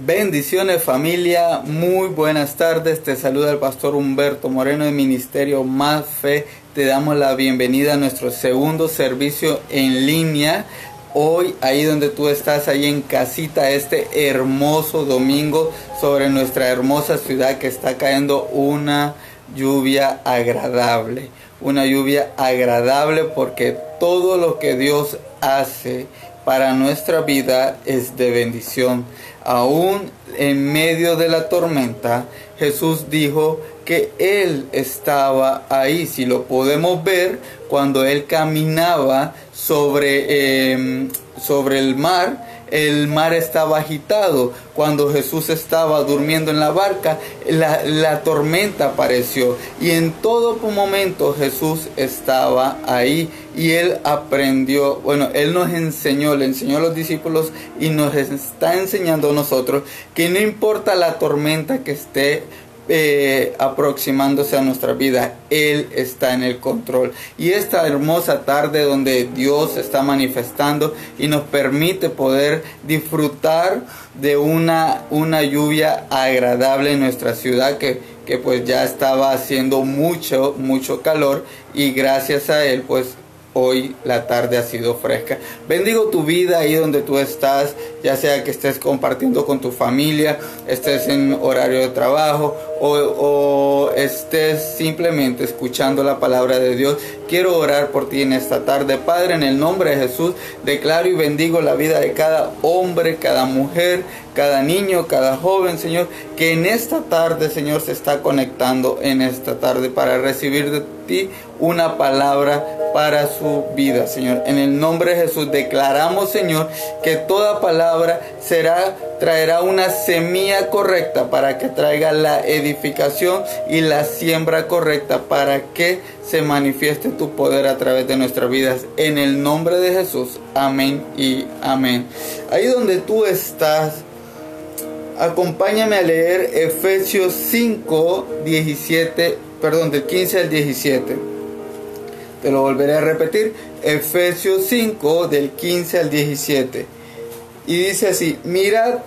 Bendiciones familia, muy buenas tardes, te saluda el pastor Humberto Moreno de Ministerio Más Fe, te damos la bienvenida a nuestro segundo servicio en línea. Hoy, ahí donde tú estás, ahí en casita, este hermoso domingo sobre nuestra hermosa ciudad que está cayendo una lluvia agradable. Una lluvia agradable porque todo lo que Dios hace para nuestra vida es de bendición. Aún en medio de la tormenta, Jesús dijo que Él estaba ahí. Si lo podemos ver, cuando Él caminaba sobre, eh, sobre el mar, el mar estaba agitado. Cuando Jesús estaba durmiendo en la barca, la, tormenta apareció. Y en todo momento Jesús estaba ahí. Y él aprendió, bueno, él nos enseñó, le enseñó a los discípulos y nos está enseñando a nosotros que no importa la tormenta que esté eh, aproximándose a nuestra vida. Él está en el control. Y esta hermosa tarde donde Dios está manifestando y nos permite poder disfrutar de una, una lluvia agradable en nuestra ciudad que, que pues ya estaba haciendo mucho, mucho calor y gracias a Él pues hoy la tarde ha sido fresca. Bendigo tu vida ahí donde tú estás, ya sea que estés compartiendo con tu familia, estés en horario de trabajo o, estés simplemente escuchando la palabra de Dios. Quiero orar por ti en esta tarde. Padre, en el nombre de Jesús, declaro y bendigo la vida de cada hombre, cada mujer, cada niño, cada joven, Señor, que en esta tarde, Señor, se está conectando en esta tarde para recibir de ti una palabra para su vida, Señor. En el nombre de Jesús declaramos, Señor, que toda palabra será traerá una semilla correcta para que traiga la edificación y la siembra correcta para que se manifieste tu poder a través de nuestras vidas. En el nombre de Jesús. Amén y amén. Ahí donde tú estás, acompáñame a leer Efesios 5, 17, perdón, del 15 al 17. Te lo volveré a repetir. Efesios 5, del 15 al 17. Y dice así, mirad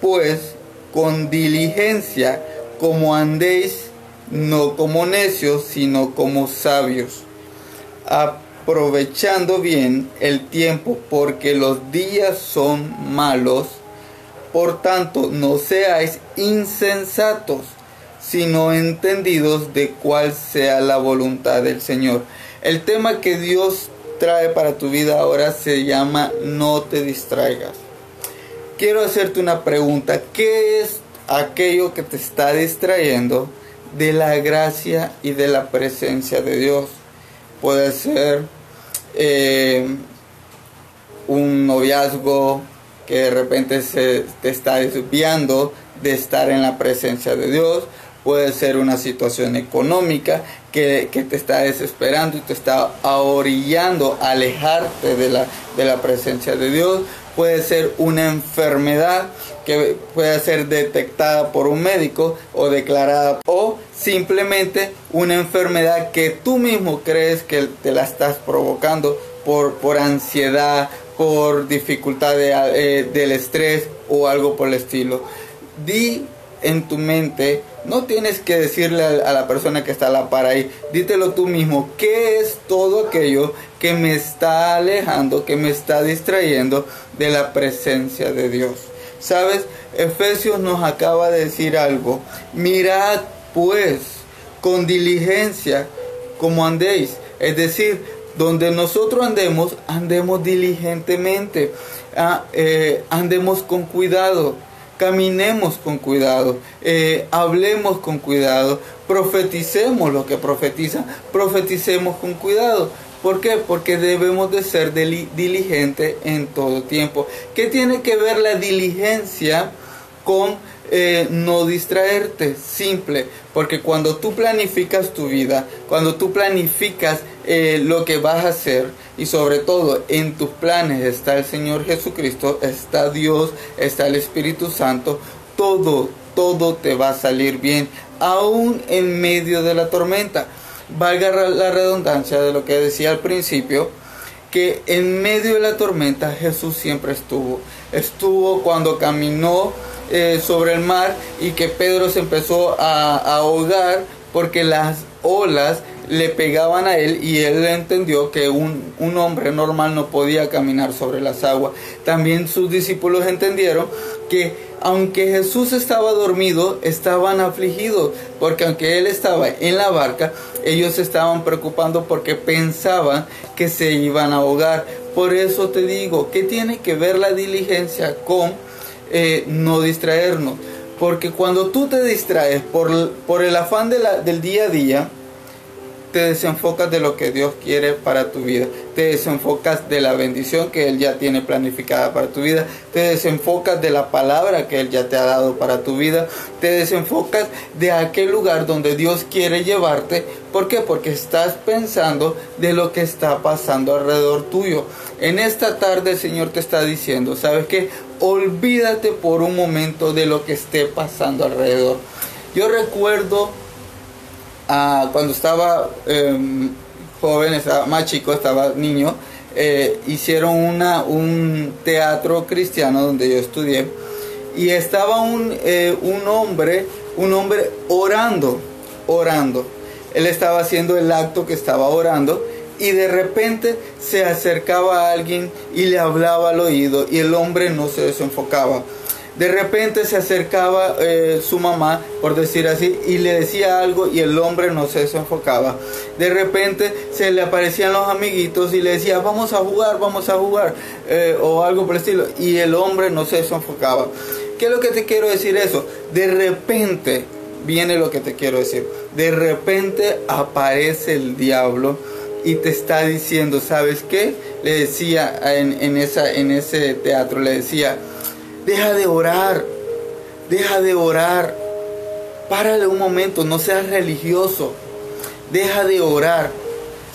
pues con diligencia como andéis, no como necios, sino como sabios, aprovechando bien el tiempo, porque los días son malos. Por tanto, no seáis insensatos, sino entendidos de cuál sea la voluntad del Señor. El tema que Dios trae para tu vida ahora se llama no te distraigas quiero hacerte una pregunta. ¿Qué es aquello que te está distrayendo de la gracia y de la presencia de Dios? Puede ser eh, un noviazgo que de repente se te está desviando de estar en la presencia de Dios. Puede ser una situación económica que, te está desesperando y te está orillando a alejarte de la, de la presencia de Dios puede ser una enfermedad que puede ser detectada por un médico o declarada o simplemente una enfermedad que tú mismo crees que te la estás provocando por, por ansiedad, por dificultad eh, del estrés o algo por el estilo. Di en tu mente, no tienes que decirle a, la persona que está a la par ahí, dítelo tú mismo, ¿qué es todo aquello que me está alejando, que me está distrayendo de la presencia de Dios? ¿Sabes? Efesios nos acaba de decir algo, mirad pues con diligencia como andéis, es decir, donde nosotros andemos, andemos diligentemente, ah, eh, andemos con cuidado caminemos con cuidado, eh, hablemos con cuidado, profeticemos lo que profetiza, profeticemos con cuidado. ¿Por qué? Porque debemos de ser diligentes en todo tiempo. ¿Qué tiene que ver la diligencia con eh, no distraerte? Simple, porque cuando tú planificas tu vida, cuando tú planificas eh, lo que vas a hacer, y sobre todo en tus planes está el Señor Jesucristo, está Dios, está el Espíritu Santo, todo, todo te va a salir bien, aún en medio de la tormenta. Valga la redundancia de lo que decía al principio, que en medio de la tormenta Jesús siempre estuvo. Estuvo cuando caminó eh, sobre el mar y que Pedro se empezó a, a ahogar porque las olas le pegaban a él y él entendió que un, un, hombre normal no podía caminar sobre las aguas. También sus discípulos entendieron que aunque Jesús estaba dormido, estaban afligidos, porque aunque él estaba en la barca, ellos estaban preocupando porque pensaban que se iban a ahogar. Por eso te digo, ¿qué tiene que ver la diligencia con eh, no distraernos? Porque cuando tú te distraes por, por el afán de la, del día a día, te desenfocas de lo que Dios quiere para tu vida, te desenfocas de la bendición que Él ya tiene planificada para tu vida, te desenfocas de la palabra que Él ya te ha dado para tu vida, te desenfocas de aquel lugar donde Dios quiere llevarte. ¿Por qué? Porque estás pensando de lo que está pasando alrededor tuyo. En esta tarde el Señor te está diciendo, ¿sabes qué? Olvídate por un momento de lo que esté pasando alrededor. Yo recuerdo cuando estaba em, joven, estaba más chico, estaba niño, eh, hicieron un teatro cristiano donde yo estudié y estaba un, eh, un hombre, un hombre orando, orando. Él estaba haciendo el acto que estaba orando y de repente se acercaba a alguien y le hablaba al oído y el hombre no se desenfocaba. De repente se acercaba eh, su mamá, por decir así, y le decía algo y el hombre no se desenfocaba. De repente se le aparecían los amiguitos y le decía, vamos a jugar, vamos a jugar, eh, o algo por el estilo, y el hombre no se desenfocaba. ¿Qué es lo que te quiero decir eso? De repente viene lo que te quiero decir. De repente aparece el diablo y te está diciendo, ¿sabes qué? Le decía en, en, esa, en ese teatro, le decía, Deja de orar. Deja de orar. Párale un momento, no seas religioso. Deja de orar.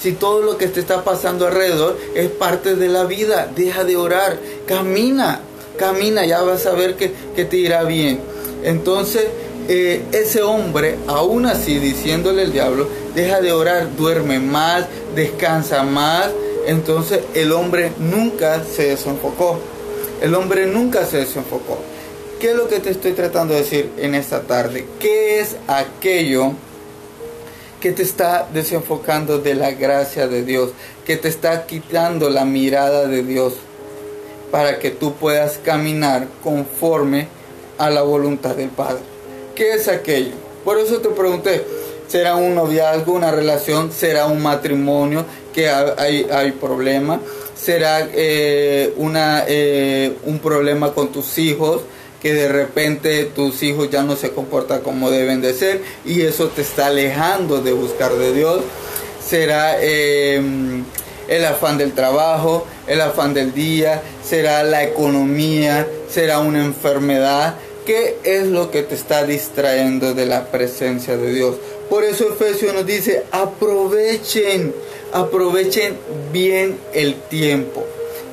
Si todo lo que te está pasando alrededor es parte de la vida, deja de orar. Camina, camina, ya vas a ver que, te irá bien. Entonces, eh, ese hombre, aún así diciéndole el diablo, deja de orar, duerme más, descansa más. Entonces el hombre nunca se desenfocó. El hombre nunca se desenfocó. ¿Qué es lo que te estoy tratando de decir en esta tarde? ¿Qué es aquello que te está desenfocando de la gracia de Dios? Que te está quitando la mirada de Dios para que tú puedas caminar conforme a la voluntad del Padre. ¿Qué es aquello? Por eso te pregunté, ¿será un noviazgo, una relación? ¿Será un matrimonio que hay, hay problema? será eh, una, eh, un problema con tus hijos, que de repente tus hijos ya no se comportan como deben de ser y eso te está alejando de buscar de Dios. Será em, el afán del trabajo, el afán del día, será la economía, será una enfermedad. ¿Qué es lo que te está distrayendo de la presencia de Dios? Por eso Efesios nos dice, aprovechen aprovechen bien el tiempo.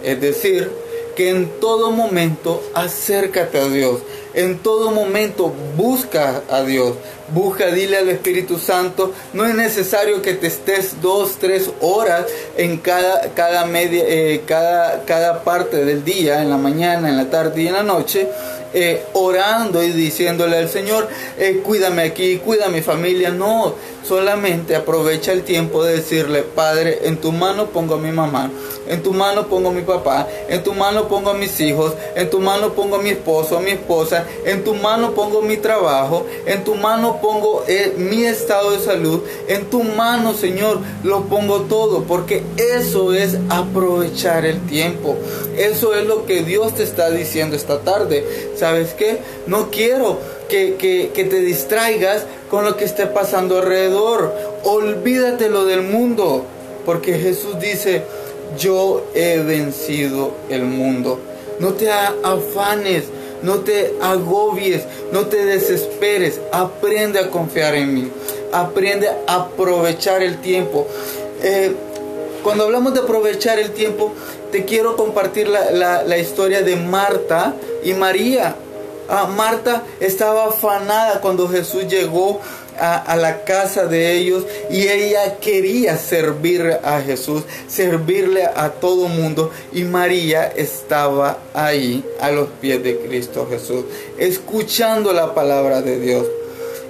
Es decir, que en todo momento acércate a Dios. En todo momento busca a Dios. Busca, dile al Espíritu Santo. No es necesario que te estés dos, tres horas en cada, cada, media, eh, cada, cada parte del día, en la mañana, en la tarde y en la noche. Eh, orando y diciéndole al Señor, eh, cuídame aquí, cuida mi familia. No, solamente aprovecha el tiempo de decirle, Padre, en tu mano pongo a mi mamá, en tu mano pongo a mi papá, en tu mano pongo a mis hijos, en tu mano pongo a mi esposo, a mi esposa, en tu mano pongo mi trabajo, en tu mano pongo eh, mi estado de salud, en tu mano, Señor, lo pongo todo, porque eso es aprovechar el tiempo. Eso es lo que Dios te está diciendo esta tarde. ¿sabes qué? No quiero que, te distraigas con lo que esté pasando alrededor. Olvídate lo del mundo, porque Jesús dice, yo he vencido el mundo. No te afanes, no te agobies, no te desesperes. Aprende a confiar en mí. Aprende a aprovechar el tiempo. Eh, cuando hablamos de aprovechar el tiempo, te quiero compartir la, historia de Marta y María. Ah, Marta estaba afanada cuando Jesús llegó a, la casa de ellos y ella quería servir a Jesús, servirle a todo mundo y María estaba ahí a los pies de Cristo Jesús, escuchando la palabra de Dios.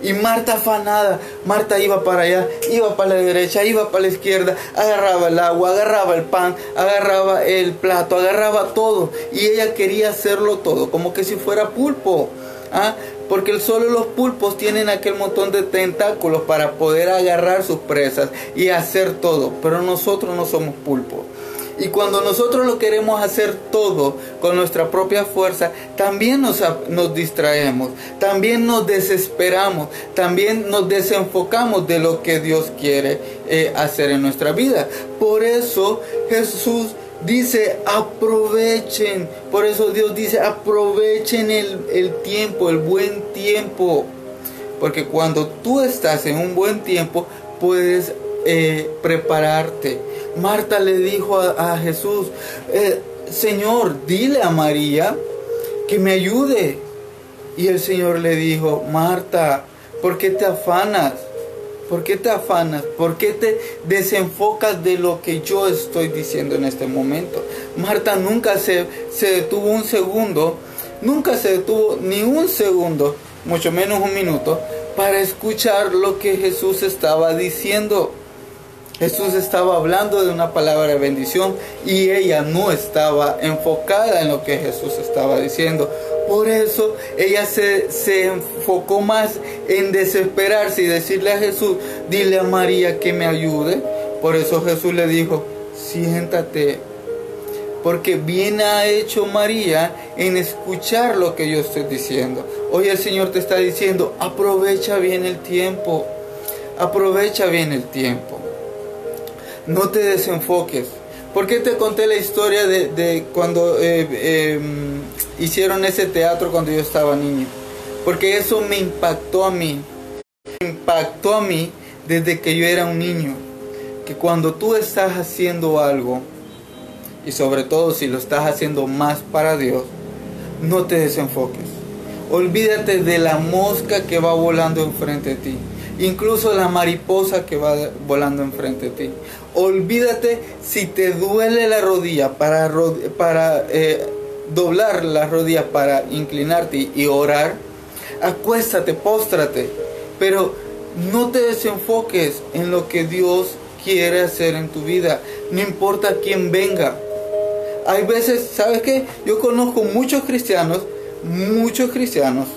Y Marta afanada, Marta iba para allá, iba para la derecha, iba para la izquierda, agarraba el agua, agarraba el pan, agarraba el plato, agarraba todo. Y ella quería hacerlo todo, como que si fuera pulpo. ¿ah? Porque solo los pulpos tienen aquel montón de tentáculos para poder agarrar sus presas y hacer todo. Pero nosotros no somos pulpos. Y cuando nosotros lo queremos hacer todo con nuestra propia fuerza, también nos, nos, distraemos, también nos desesperamos, también nos desenfocamos de lo que Dios quiere eh, hacer en nuestra vida. Por eso Jesús dice aprovechen. Por eso Dios dice aprovechen el, tiempo, el buen tiempo. Porque cuando tú estás en un buen tiempo, puedes eh, prepararte. Marta le dijo a, Jesús, eh, Señor, dile a María que me ayude. Y el Señor le dijo, Marta, ¿por qué te afanas? ¿Por qué te afanas? ¿Por qué te desenfocas de lo que yo estoy diciendo en este momento? Marta nunca se, se detuvo un segundo, nunca se detuvo ni un segundo, mucho menos un minuto, para escuchar lo que Jesús estaba diciendo. Jesús estaba hablando de una palabra de bendición y ella no estaba enfocada en lo que Jesús estaba diciendo. Por eso ella se, se, enfocó más en desesperarse y decirle a Jesús, dile a María que me ayude. Por eso Jesús le dijo, siéntate, porque bien ha hecho María en escuchar lo que yo estoy diciendo. Hoy el Señor te está diciendo, aprovecha bien el tiempo, aprovecha bien el tiempo no te desenfoques. ¿Por qué te conté la historia de, cuando eh, em, hicieron ese teatro cuando yo estaba niño? Porque eso me impactó a mí. Me impactó a mí desde que yo era un niño. Que cuando tú estás haciendo algo, y sobre todo si lo estás haciendo más para Dios, no te desenfoques. Olvídate de la mosca que va volando enfrente de ti incluso la mariposa que va volando enfrente de ti. Olvídate si te duele la rodilla para, para eh, doblar las rodillas para inclinarte y orar. Acuéstate, póstrate, pero no te desenfoques en lo que Dios quiere hacer en tu vida, no importa quién venga. Hay veces, ¿sabes qué? Yo conozco muchos cristianos, muchos cristianos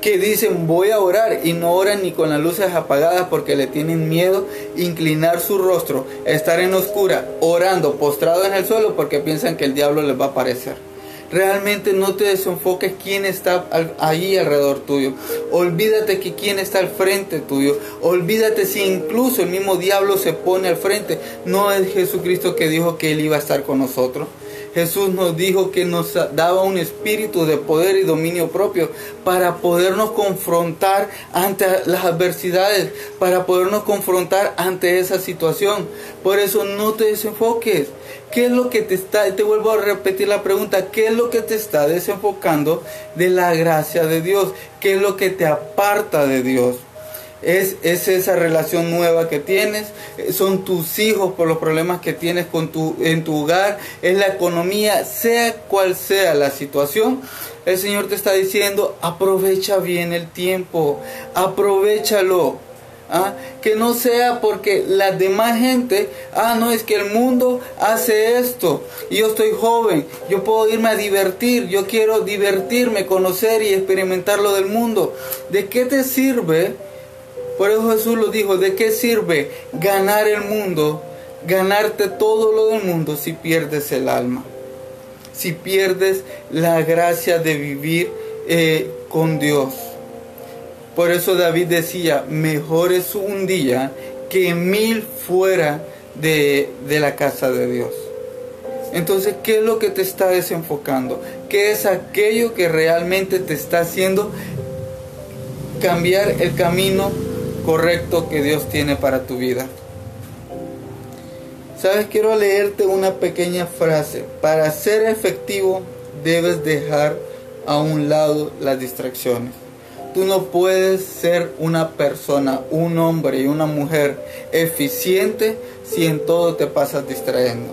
que dicen voy a orar y no oran ni con las luces apagadas porque le tienen miedo inclinar su rostro, estar en oscura, orando, postrado en el suelo porque piensan que el diablo les va a aparecer. Realmente no te desenfoques quién está allí alrededor tuyo. Olvídate que quién está al frente tuyo. Olvídate si incluso el mismo diablo se pone al frente. No es Jesucristo que dijo que Él iba a estar con nosotros. Jesús nos dijo que nos daba un espíritu de poder y dominio propio para podernos confrontar ante las adversidades, para podernos confrontar ante esa situación. Por eso no te desenfoques. ¿Qué es lo que te está, te vuelvo a repetir la pregunta, qué es lo que te está desenfocando de la gracia de Dios? ¿Qué es lo que te aparta de Dios? Es, esa relación nueva que tienes, eh, son tus hijos por los problemas que tienes con tu, en tu hogar, es la economía, sea cual sea la situación. El Señor te está diciendo, aprovecha bien el tiempo, aprovechalo. ¿ah? Que no sea porque la demás gente, ah, no es que el mundo hace esto, yo estoy joven, yo puedo irme a divertir, yo quiero divertirme, conocer y experimentar lo del mundo. ¿De qué te sirve? Por eso Jesús lo dijo, ¿de qué sirve ganar el mundo, ganarte todo lo del mundo si pierdes el alma? Si pierdes la gracia de vivir eh, con Dios. Por eso David decía, mejor es un día que mil fuera de, de la casa de Dios. Entonces, ¿qué es lo que te está desenfocando? ¿Qué es aquello que realmente te está haciendo cambiar el camino correcto que Dios tiene para tu vida. Sabes, quiero leerte una pequeña frase. Para ser efectivo debes dejar a un lado las distracciones. Tú no puedes ser una persona, un hombre y una mujer eficiente si en todo te pasas distrayendo.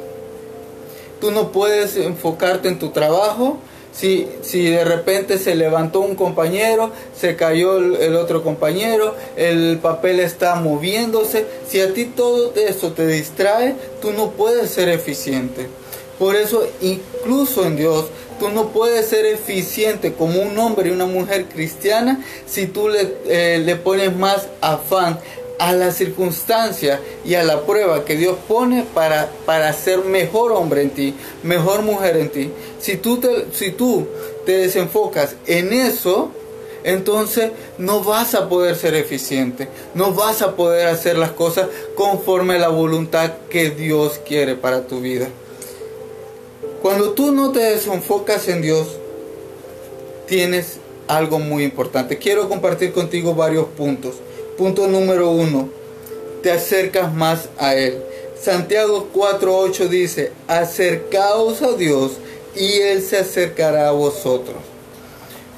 Tú no puedes enfocarte en tu trabajo si, si de repente se levantó un compañero, se cayó el, otro compañero, el papel está moviéndose, si a ti todo eso te distrae, tú no puedes ser eficiente. Por eso incluso en Dios tú no puedes ser eficiente como un hombre y una mujer cristiana si tú le, eh, le pones más afán a la circunstancia y a la prueba que Dios pone para, para ser mejor hombre en ti, mejor mujer en ti. Si tú te, si tú te desenfocas en eso, entonces no vas a poder ser eficiente, no vas a poder hacer las cosas conforme a la voluntad que Dios quiere para tu vida. Cuando tú no te desenfocas en Dios, tienes algo muy importante. Quiero compartir contigo varios puntos. Punto número uno, te acercas más a Él. Santiago 4.8 dice, acercaos a Dios y Él se acercará a vosotros.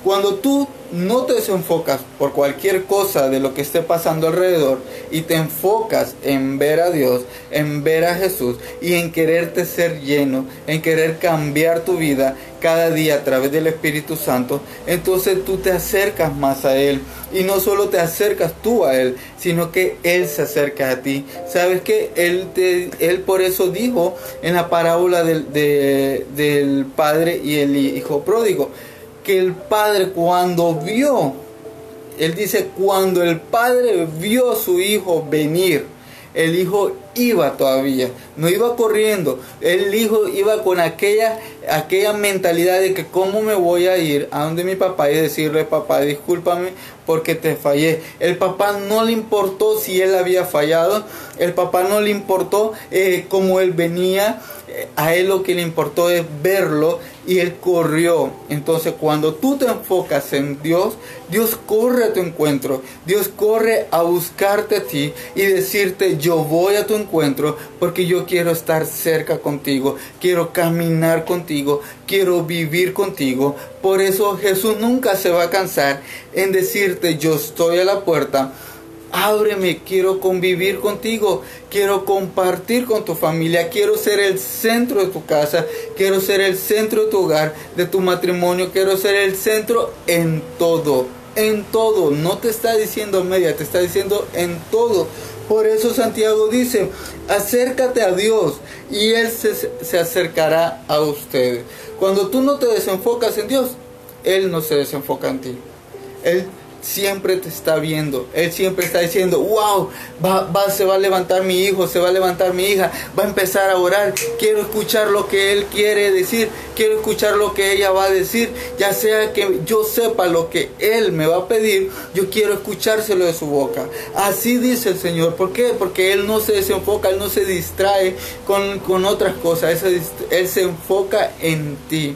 Cuando tú no te desenfocas por cualquier cosa de lo que esté pasando alrededor y te enfocas en ver a Dios, en ver a Jesús y en quererte ser lleno, en querer cambiar tu vida cada día a través del Espíritu Santo, entonces tú te acercas más a Él. Y no solo te acercas tú a Él, sino que Él se acerca a ti. ¿Sabes que Él, te, él por eso dijo en la parábola del, del Padre y el Hijo pródigo, el padre cuando vio, él dice, cuando el padre vio a su hijo venir, el hijo iba todavía, no iba corriendo, el hijo iba con aquella, aquella mentalidad de que cómo me voy a ir a donde mi papá y decirle, papá, discúlpame porque te fallé. El papá no le importó si él había fallado, el papá no le importó eh, cómo él venía, a él lo que le importó es verlo y él corrió. Entonces cuando tú te enfocas en Dios, Dios corre a tu encuentro. Dios corre a buscarte a ti y decirte, yo voy a tu encuentro porque yo quiero estar cerca contigo, quiero caminar contigo, quiero vivir contigo. Por eso Jesús nunca se va a cansar en decirte, yo estoy a la puerta Ábreme, quiero convivir contigo, quiero compartir con tu familia, quiero ser el centro de tu casa, quiero ser el centro de tu hogar, de tu matrimonio, quiero ser el centro en todo, en todo. No te está diciendo media, te está diciendo en todo. Por eso Santiago dice, acércate a Dios y Él se, se acercará a ustedes. Cuando tú no te desenfocas en Dios, Él no se desenfoca en ti. Él siempre te está viendo. Él siempre está diciendo, wow, va, se va a levantar mi hijo, se va a levantar mi hija, va a empezar a orar. Quiero escuchar lo que Él quiere decir, quiero escuchar lo que ella va a decir. Ya sea que yo sepa lo que Él me va a pedir, yo quiero escuchárselo de su boca. Así dice el Señor. ¿Por qué? Porque Él no se desenfoca, Él no se distrae con, con otras cosas. él se enfoca en ti.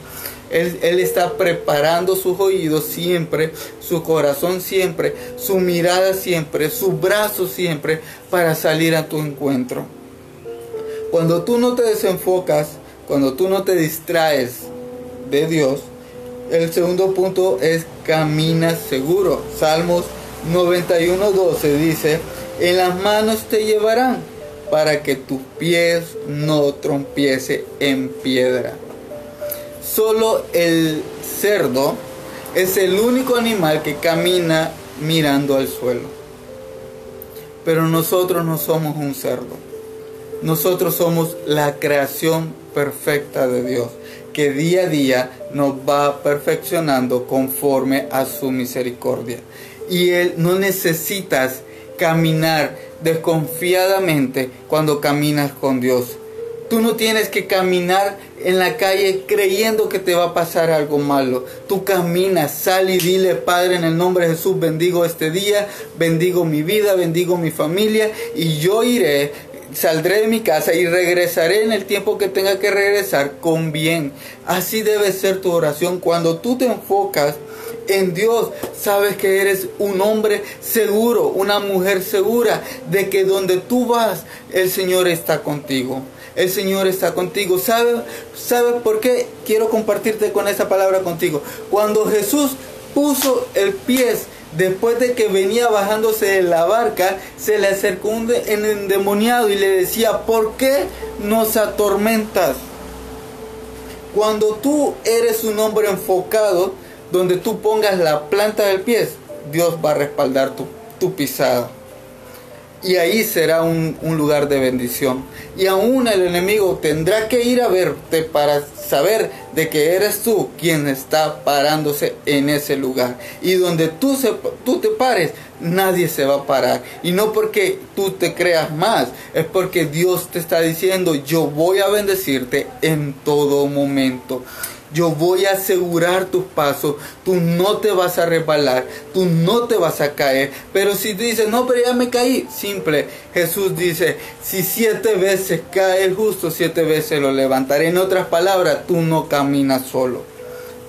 Él, está preparando sus oídos siempre, su corazón siempre, su mirada siempre, su brazo siempre para salir a tu encuentro. Cuando tú no te desenfocas, cuando tú no te distraes de Dios, el segundo punto es camina seguro. Salmos 91.12 dice, en las manos te llevarán para que tus pies no trompiese en piedra. Solo el cerdo es el único animal que camina mirando al suelo. Pero nosotros no somos un cerdo. Nosotros somos la creación perfecta de Dios, que día a día nos va perfeccionando conforme a su misericordia. Y Él no necesitas caminar desconfiadamente cuando caminas con Dios. Tú no tienes que caminar en la calle creyendo que te va a pasar algo malo. Tú caminas, sal y dile, Padre, en el nombre de Jesús, bendigo este día, bendigo mi vida, bendigo mi familia y yo iré saldré de mi casa y regresaré en el tiempo que tenga que regresar con bien. Así debe ser tu oración. Cuando tú te enfocas en Dios, sabes que eres un hombre seguro, una mujer segura de que donde tú vas, el Señor está contigo el Señor está contigo. ¿Sabes sabe por qué quiero compartirte con esa palabra contigo? Cuando Jesús puso el pie después de que venía bajándose de la barca, se le acercó un endemoniado y le decía, ¿por qué nos atormentas? Cuando tú eres un hombre enfocado, donde tú pongas la planta del pie, Dios va a respaldar tu, tu pisada y ahí será un, lugar de bendición. Y aún el enemigo tendrá que ir a verte para saber de que eres tú quien está parándose en ese lugar. Y donde tú, se, tú te pares, nadie se va a parar. Y no porque tú te creas más, es porque Dios te está diciendo, yo voy a bendecirte en todo momento yo voy a asegurar tus pasos, tú no te vas a resbalar, tú no te vas a caer. Pero si dices, no, pero ya me caí, simple, Jesús dice, si siete veces cae el justo, siete veces lo levantaré. En otras palabras, tú no caminas solo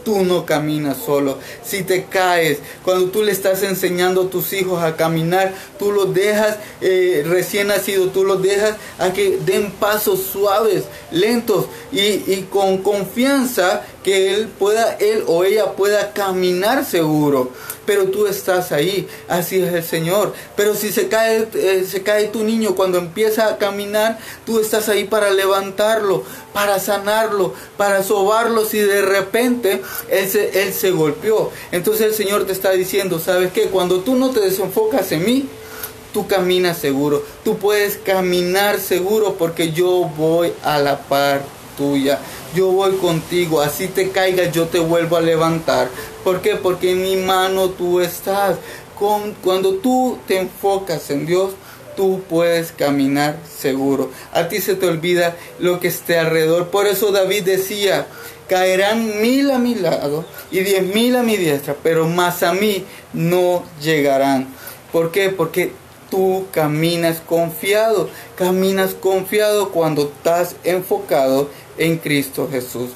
tú no caminas solo. Si te caes, cuando tú le estás enseñando a tus hijos a caminar, tú los dejas eh, recién nacido, tú los dejas a que den pasos suaves, lentos y, y con confianza que él pueda, él o ella pueda caminar seguro pero tú estás ahí. Así es el Señor. Pero si se cae, eh, se cae tu niño cuando empieza a caminar, tú estás ahí para levantarlo, para sanarlo, para sobarlo si de repente él se, él se golpeó. Entonces el Señor te está diciendo, ¿sabes qué? Cuando tú no te desenfocas en mí, tú caminas seguro. Tú puedes caminar seguro porque yo voy a la par tuya. Yo voy contigo, así te caigas, yo te vuelvo a levantar. ¿Por qué? Porque en mi mano tú estás. Con, cuando tú te enfocas en Dios, tú puedes caminar seguro. A ti se te olvida lo que esté alrededor. Por eso David decía, caerán mil a mi lado y diez mil a mi diestra, pero más a mí no llegarán. ¿Por qué? Porque tú caminas confiado. Caminas confiado cuando estás enfocado en Cristo Jesús.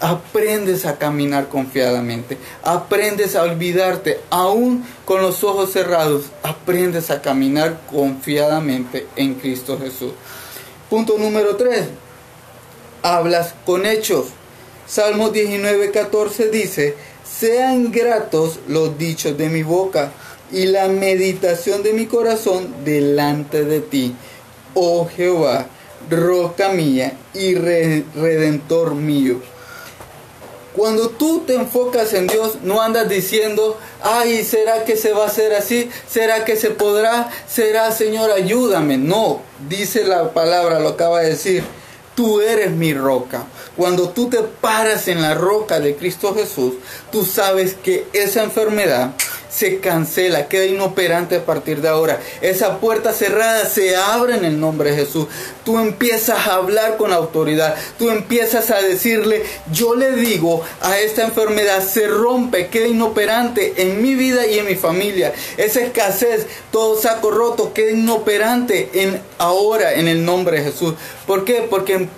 Aprendes a caminar confiadamente, aprendes a olvidarte, aún con los ojos cerrados, aprendes a caminar confiadamente en Cristo Jesús. Punto número 3. Hablas con hechos. Salmo 19, 14 dice, sean gratos los dichos de mi boca y la meditación de mi corazón delante de ti, oh Jehová, roca mía y redentor mío. Cuando tú te enfocas en Dios, no andas diciendo, ay, ¿será que se va a hacer así? ¿Será que se podrá? ¿Será, Señor, ayúdame? No, dice la palabra, lo acaba de decir, tú eres mi roca. Cuando tú te paras en la roca de Cristo Jesús, tú sabes que esa enfermedad se cancela, queda inoperante a partir de ahora. Esa puerta cerrada se abre en el nombre de Jesús. Tú empiezas a hablar con autoridad. Tú empiezas a decirle, yo le digo a esta enfermedad, se rompe, queda inoperante en mi vida y en mi familia. Esa escasez, todo saco roto, queda inoperante en ahora en el nombre de Jesús. ¿Por qué? Porque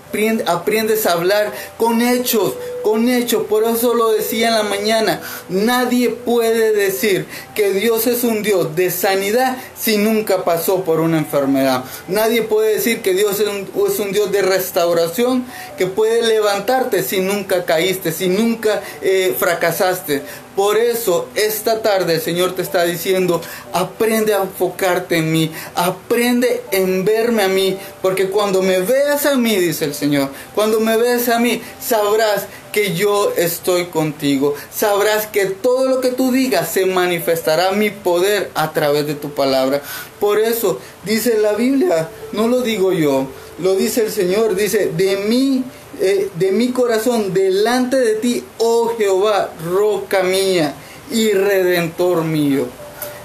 aprendes a hablar con hechos, con hechos. Por eso lo decía en la mañana. Nadie puede decir que Dios es un Dios de sanidad si nunca pasó por una enfermedad. Nadie puede decir que Dios es un, Dios de restauración que puede levantarte si nunca caíste, si nunca eh, fracasaste. Por eso esta tarde el Señor te está diciendo, aprende a enfocarte en mí, aprende en verme a mí, porque cuando me veas a mí, dice el Señor, cuando me veas a mí, sabrás que yo estoy contigo. Sabrás que todo lo que tú digas se manifestará mi poder a través de tu palabra. Por eso dice la Biblia, no lo digo yo, lo dice el Señor, dice, de mí eh, de mi corazón delante de ti, oh Jehová, roca mía y redentor mío.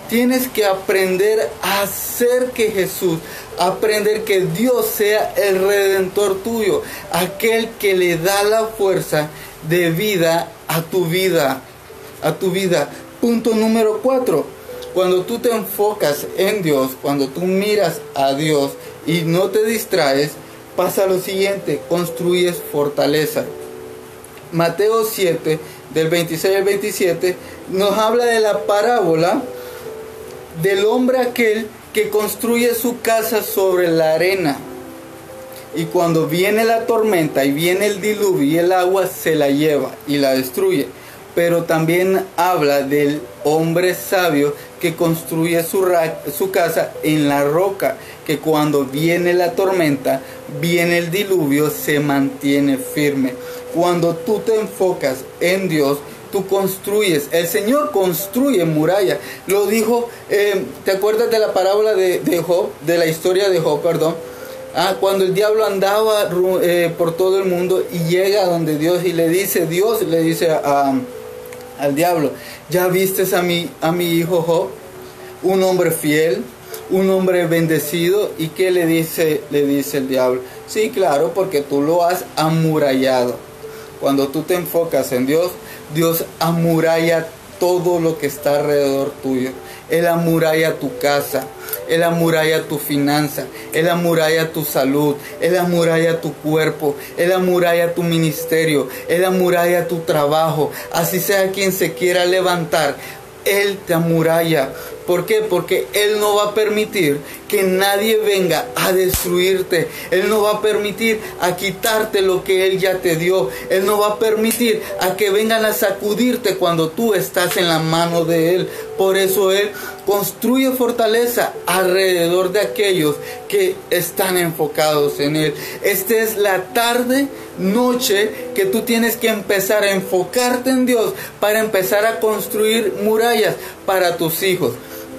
Tienes que aprender a hacer que Jesús, aprender que Dios sea el redentor tuyo, aquel que le da la fuerza de vida a tu vida, a tu vida. Punto número cuatro. Cuando tú te enfocas en Dios, cuando tú miras a Dios y no te distraes, pasa lo siguiente, construyes fortaleza. Mateo 7, del 26 al 27, nos habla de la parábola del hombre aquel que construye su casa sobre la arena. Y cuando viene la tormenta y viene el diluvio y el agua se la lleva y la destruye. Pero también habla del hombre sabio que construye su, su casa en la roca, que cuando viene la tormenta, viene el diluvio, se mantiene firme. Cuando tú te enfocas en Dios, tú construyes. El Señor construye muralla. Lo dijo, eh, ¿te acuerdas de la parábola de, Job, de la historia de Job, perdón? Ah, cuando el diablo andaba eh, por todo el mundo y llega donde Dios y le dice, Dios le dice al diablo, ¿ya vistes a mi, a mi hijo Job? Un hombre fiel, un hombre bendecido. ¿Y qué le dice, le dice el diablo? Sí, claro, porque tú lo has amurallado. Cuando tú te enfocas en Dios, Dios amuralla todo lo que está alrededor tuyo. Él amuralla tu casa, Él amuralla tu finanza, Él amuralla tu salud, Él amuralla tu cuerpo, Él amuralla tu ministerio, Él amuralla tu trabajo. Así sea quien se quiera levantar, Él te amuralla. ¿Por qué? Porque Él no va a permitir que nadie venga a destruirte. Él no va a permitir a quitarte lo que Él ya te dio. Él no va a permitir a que vengan a sacudirte cuando tú estás en la mano de Él. Por eso Él construye fortaleza alrededor de aquellos que están enfocados en Él. Esta es la tarde, noche que tú tienes que empezar a enfocarte en Dios para empezar a construir murallas para tus hijos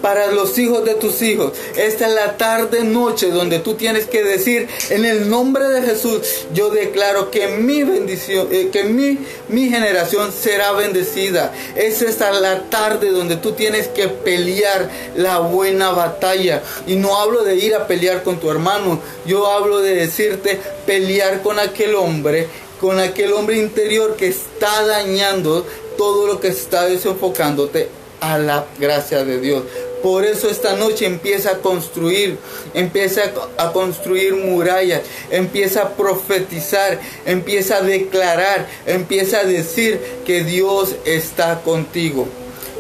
para los hijos de tus hijos. Esta es la tarde, noche, donde tú tienes que decir, en el nombre de Jesús, yo declaro que mi bendición, eh, que mi, mi generación será bendecida. Es esta la tarde donde tú tienes que pelear la buena batalla. Y no hablo de ir a pelear con tu hermano, yo hablo de decirte pelear con aquel hombre con aquel hombre interior que está dañando todo lo que está desenfocándote a la gracia de Dios. Por eso esta noche empieza a construir, empieza a construir murallas, empieza a profetizar, empieza a declarar, empieza a decir que Dios está contigo.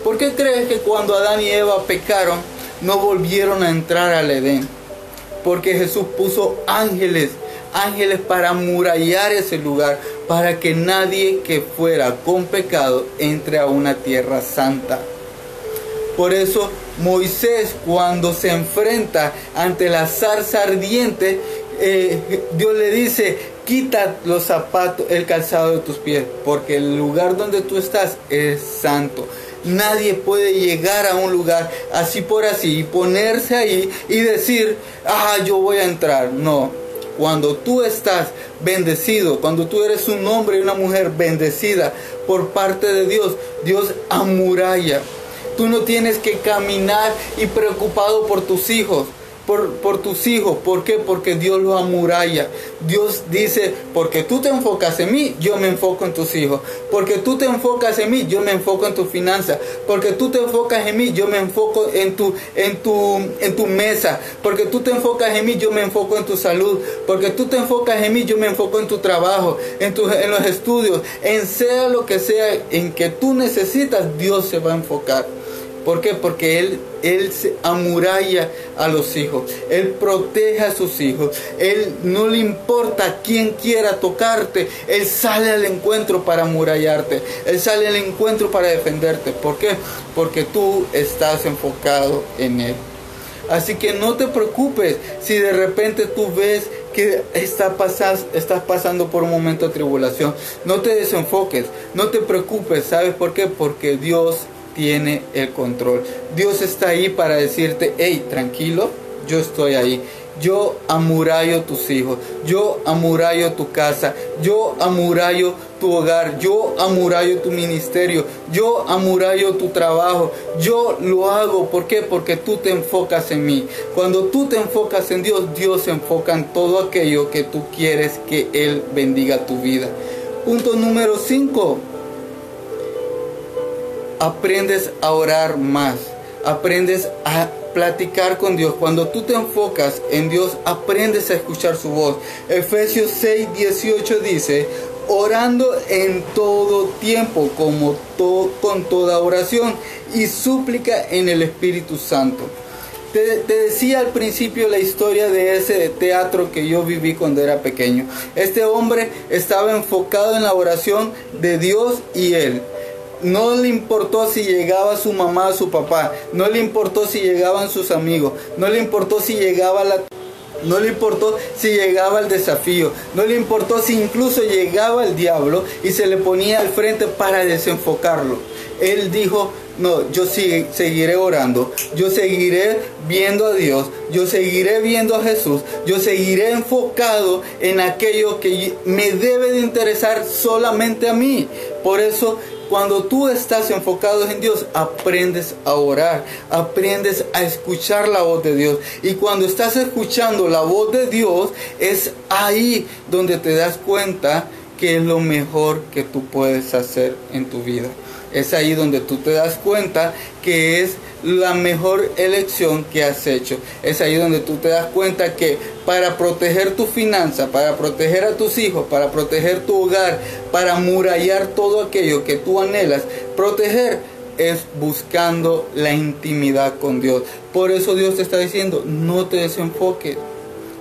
¿Por qué crees que cuando Adán y Eva pecaron no volvieron a entrar al Edén? Porque Jesús puso ángeles, ángeles para murallar ese lugar, para que nadie que fuera con pecado entre a una tierra santa. Por eso Moisés cuando se enfrenta ante la zarza ardiente, eh, Dios le dice, quita los zapatos, el calzado de tus pies, porque el lugar donde tú estás es santo. Nadie puede llegar a un lugar así por así y ponerse ahí y decir, ah, yo voy a entrar. No, cuando tú estás bendecido, cuando tú eres un hombre y una mujer bendecida por parte de Dios, Dios amuralla Tú no tienes que caminar y preocupado por tus hijos. Por, por, tus hijos. ¿Por qué? Porque Dios lo amuralla. Dios dice, porque tú te enfocas en mí, yo me enfoco en tus hijos. Porque tú te enfocas en mí, yo me enfoco en tu finanza. Porque tú te enfocas en mí, yo me enfoco en tu, en tu, en tu mesa. Porque tú te enfocas en mí, yo me enfoco en tu salud. Porque tú te enfocas en mí, yo me enfoco en tu trabajo, en, tu, en los estudios. En sea lo que sea en que tú necesitas, Dios se va a enfocar. ¿Por qué? Porque Él, él se amuralla a los hijos. Él protege a sus hijos. Él no le importa quién quiera tocarte. Él sale al encuentro para amurallarte. Él sale al encuentro para defenderte. ¿Por qué? Porque tú estás enfocado en Él. Así que no te preocupes si de repente tú ves que está estás pasando por un momento de tribulación. No te desenfoques, no te preocupes. ¿Sabes por qué? Porque Dios tiene el control. Dios está ahí para decirte, hey, tranquilo, yo estoy ahí. Yo amurallo tus hijos, yo amurallo tu casa, yo amurallo tu hogar, yo amurallo tu ministerio, yo amurallo tu trabajo, yo lo hago. ¿Por qué? Porque tú te enfocas en mí. Cuando tú te enfocas en Dios, Dios se enfoca en todo aquello que tú quieres que Él bendiga tu vida. Punto número 5 aprendes a orar más, aprendes a platicar con Dios. Cuando tú te enfocas en Dios, aprendes a escuchar su voz. Efesios 6, 18 dice, orando en todo tiempo, como con toda oración y súplica en el Espíritu Santo. Te, te, decía al principio la historia de ese teatro que yo viví cuando era pequeño. Este hombre estaba enfocado en la oración de Dios y él no le importó si llegaba su mamá su papá, no le importó si llegaban sus amigos, no le importó si llegaba la no le importó si llegaba el desafío, no le importó si incluso llegaba el diablo y se le ponía al frente para desenfocarlo. Él dijo, no, yo seguiré orando, yo seguiré viendo a Dios, yo seguiré viendo a Jesús, yo seguiré enfocado en aquello que me debe de interesar solamente a mí. Por eso cuando tú estás enfocado en Dios, aprendes a orar, aprendes a escuchar la voz de Dios. Y cuando estás escuchando la voz de Dios, es ahí donde te das cuenta que es lo mejor que tú puedes hacer en tu vida. Es ahí donde tú te das cuenta que es la mejor elección que has hecho. Es ahí donde tú te das cuenta que para proteger tu finanza, para proteger a tus hijos, para proteger tu hogar, para murallar todo aquello que tú anhelas, proteger es buscando la intimidad con Dios. Por eso Dios te está diciendo, no te desenfoques.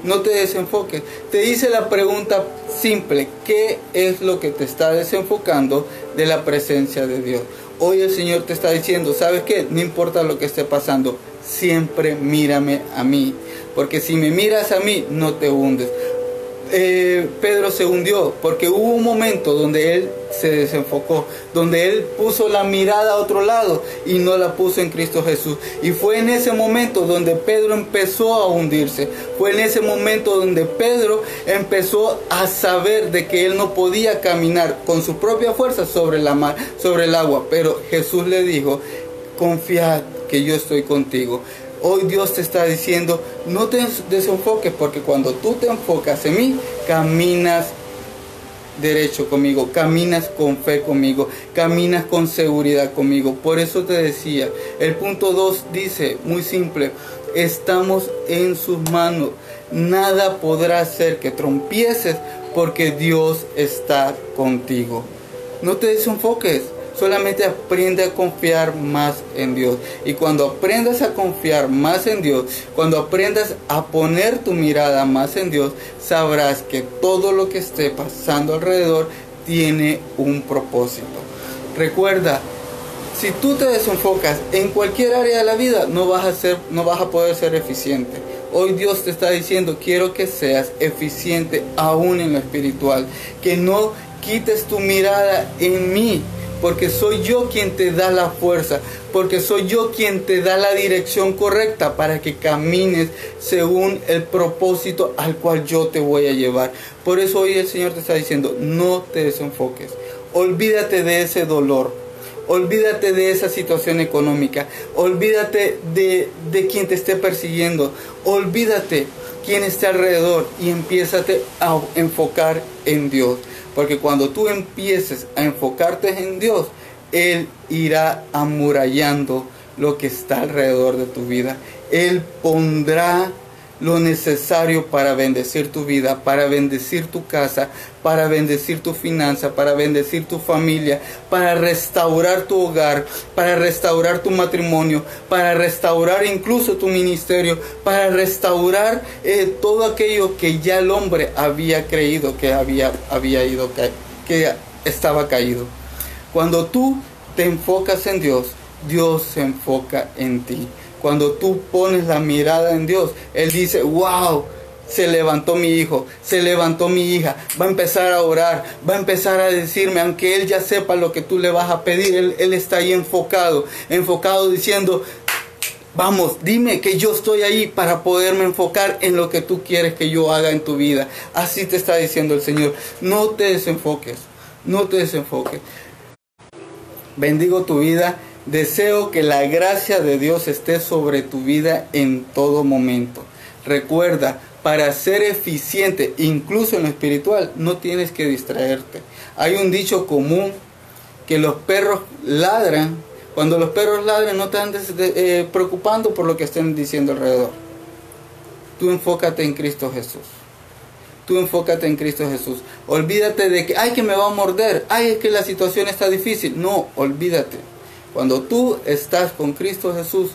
No te desenfoques. Te dice la pregunta simple, ¿qué es lo que te está desenfocando de la presencia de Dios? Hoy el Señor te está diciendo, ¿sabes qué? No importa lo que esté pasando, siempre mírame a mí. Porque si me miras a mí, no te hundes. Eh, Pedro se hundió porque hubo un momento donde él se desenfocó, donde él puso la mirada a otro lado y no la puso en Cristo Jesús. Y fue en ese momento donde Pedro empezó a hundirse. Fue en ese momento donde Pedro empezó a saber de que él no podía caminar con su propia fuerza sobre la mar, sobre el agua. Pero Jesús le dijo, confiad que yo estoy contigo. Hoy Dios te está diciendo, no te desenfoques porque cuando tú te enfocas en mí, caminas derecho conmigo, caminas con fe conmigo, caminas con seguridad conmigo. Por eso te decía, el punto 2 dice, muy simple, estamos en sus manos. Nada podrá hacer que trompieces porque Dios está contigo. No te desenfoques. Solamente aprende a confiar más en Dios. Y cuando aprendas a confiar más en Dios, cuando aprendas a poner tu mirada más en Dios, sabrás que todo lo que esté pasando alrededor tiene un propósito. Recuerda, si tú te desenfocas en cualquier área de la vida, no vas a ser, no vas a poder ser eficiente. Hoy Dios te está diciendo, quiero que seas eficiente aún en lo espiritual, que no quites tu mirada en mí, porque soy yo quien te da la fuerza, porque soy yo quien te da la dirección correcta para que camines según el propósito al cual yo te voy a llevar. Por eso hoy el Señor te está diciendo, no te desenfoques, olvídate de ese dolor. Olvídate de esa situación económica. Olvídate de, de quien te esté persiguiendo. Olvídate quién esté alrededor y empiézate a enfocar en Dios. Porque cuando tú empieces a enfocarte en Dios, Él irá amurallando lo que está alrededor de tu vida. Él pondrá lo necesario para bendecir tu vida, para bendecir tu casa, para bendecir tu finanza, para bendecir tu familia, para restaurar tu hogar, para restaurar tu matrimonio, para restaurar incluso tu ministerio, para restaurar eh, todo aquello que ya el hombre había creído que había, había ido, que estaba caído. Cuando tú te enfocas en Dios, Dios se enfoca en ti. Cuando tú pones la mirada en Dios, Él dice, wow, se levantó mi hijo, se levantó mi hija, va a empezar a orar, va a empezar a decirme, aunque Él ya sepa lo que tú le vas a pedir, Él, está ahí enfocado, enfocado diciendo, Vamos, dime que yo estoy ahí para poderme enfocar en lo que tú quieres que yo haga en tu vida. Así te está diciendo el Señor. No te desenfoques, no te desenfoques. Bendigo tu vida Deseo que la gracia de Dios esté sobre tu vida en todo momento. Recuerda, para ser eficiente, incluso en lo espiritual, no tienes que distraerte. Hay un dicho común que los perros ladran. Cuando los perros ladran no te andes eh, preocupando por lo que estén diciendo alrededor. Tú enfócate en Cristo Jesús. Tú enfócate en Cristo Jesús. Olvídate de que, ay, que me va a morder. Ay, es que la situación está difícil. No, olvídate cuando tú estás con Cristo Jesús,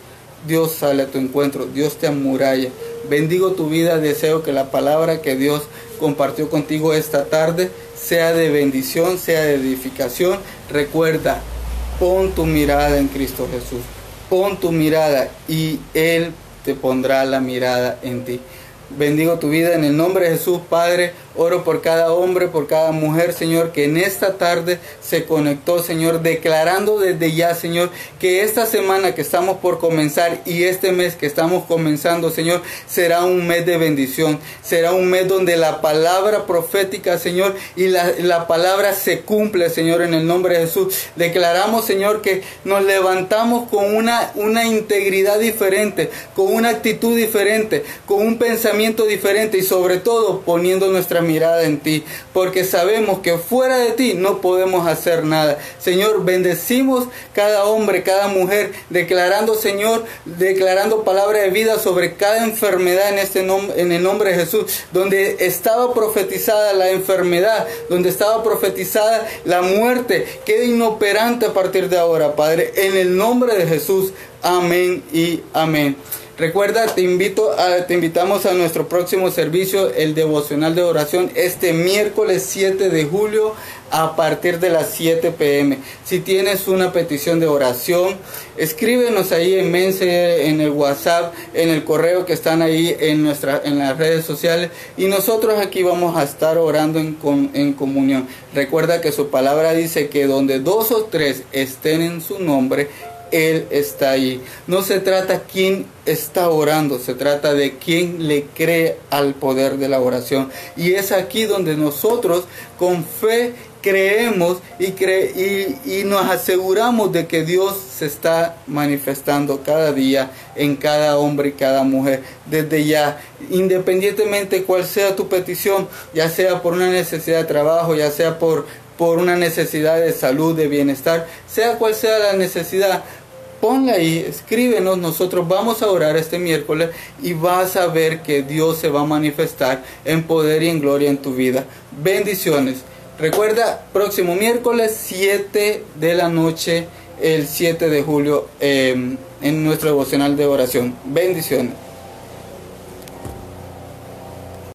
Dios sale a tu encuentro, Dios te amuralla. Bendigo tu vida, deseo que la palabra que Dios compartió contigo esta tarde sea de bendición, sea de edificación. Recuerda, Pon tu mirada en Cristo Jesús. Pon tu mirada y Él te pondrá la mirada en ti. Bendigo tu vida en el nombre de Jesús, Padre. Oro por cada hombre, por cada mujer, Señor, que en esta tarde se conectó, Señor, declarando desde ya, Señor, que esta semana que estamos por comenzar y este mes que estamos comenzando, Señor, será un mes de bendición. Será un mes donde la palabra profética, Señor, y la, la palabra se cumple, Señor, en el nombre de Jesús. Declaramos, Señor, que nos levantamos con una, una integridad diferente, con una actitud diferente, con un pensamiento diferente y sobre todo poniendo nuestra mirada en ti, porque sabemos que fuera de ti no podemos hacer nada. Señor, bendecimos cada hombre, cada mujer, declarando, Señor, declarando palabra de vida sobre cada enfermedad en, este en el nombre de Jesús, donde estaba profetizada la enfermedad, donde estaba profetizada la muerte, quede inoperante a partir de ahora, Padre, en el nombre de Jesús. Amén y amén. Recuerda, te invito a, te invitamos a nuestro próximo servicio, el devocional de oración, este miércoles 7 de julio a partir de las 7 pm. Si tienes una petición de oración, escríbenos ahí en Mense, en el WhatsApp, en el correo que están ahí en nuestra, en las redes sociales y nosotros aquí vamos a estar orando en, en comunión. Recuerda que su palabra dice que donde dos o tres estén en su nombre, él está ahí. No se trata quién está orando, se trata de quién le cree al poder de la oración. Y es aquí donde nosotros con fe creemos y, cre y, y, nos aseguramos de que Dios se está manifestando cada día en cada hombre y cada mujer. Desde ya, independientemente cuál sea tu petición, ya sea por una necesidad de trabajo, ya sea por por una necesidad de salud, de bienestar, sea cual sea la necesidad, ponla ahí, escríbenos, nosotros vamos a orar este miércoles y vas a ver que Dios se va a manifestar en poder y en gloria en tu vida. Bendiciones. Recuerda, próximo miércoles 7 de la noche, el 7 de julio, eh, en nuestro devocional de oración. Bendiciones.